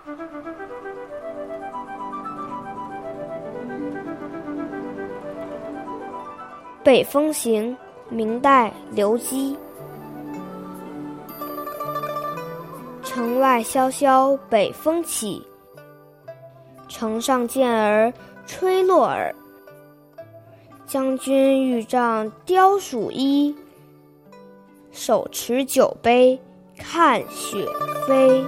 《北风行》明代刘基。城外萧萧北风起，城上健儿吹落耳。将军欲仗雕鼠衣，手持酒杯看雪飞。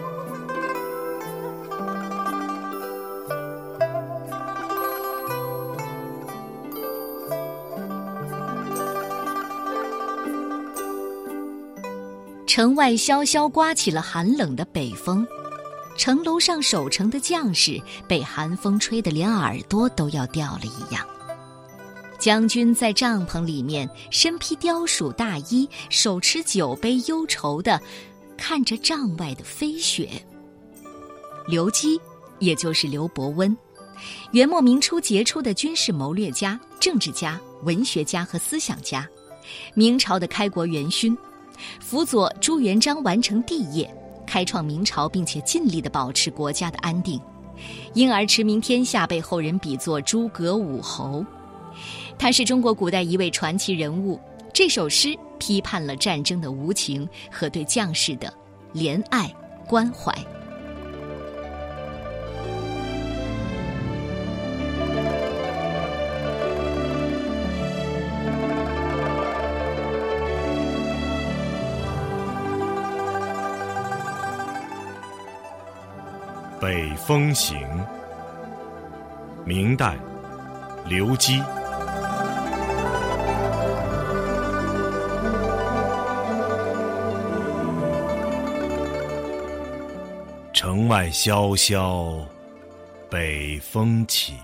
城外萧萧刮起了寒冷的北风，城楼上守城的将士被寒风吹得连耳朵都要掉了一样。将军在帐篷里面身披貂鼠大衣，手持酒杯，忧愁的看着帐外的飞雪。刘基，也就是刘伯温，元末明初杰出的军事谋略家、政治家、文学家和思想家，明朝的开国元勋。辅佐朱元璋完成帝业，开创明朝，并且尽力地保持国家的安定，因而驰名天下，被后人比作诸葛武侯。他是中国古代一位传奇人物。这首诗批判了战争的无情和对将士的怜爱关怀。《北风行》，明代，刘基。城外萧萧，北风起。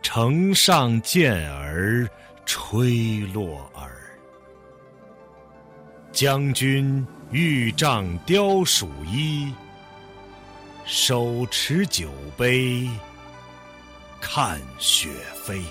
城上见儿吹落耳。将军欲仗雕鼠衣。手持酒杯，看雪飞。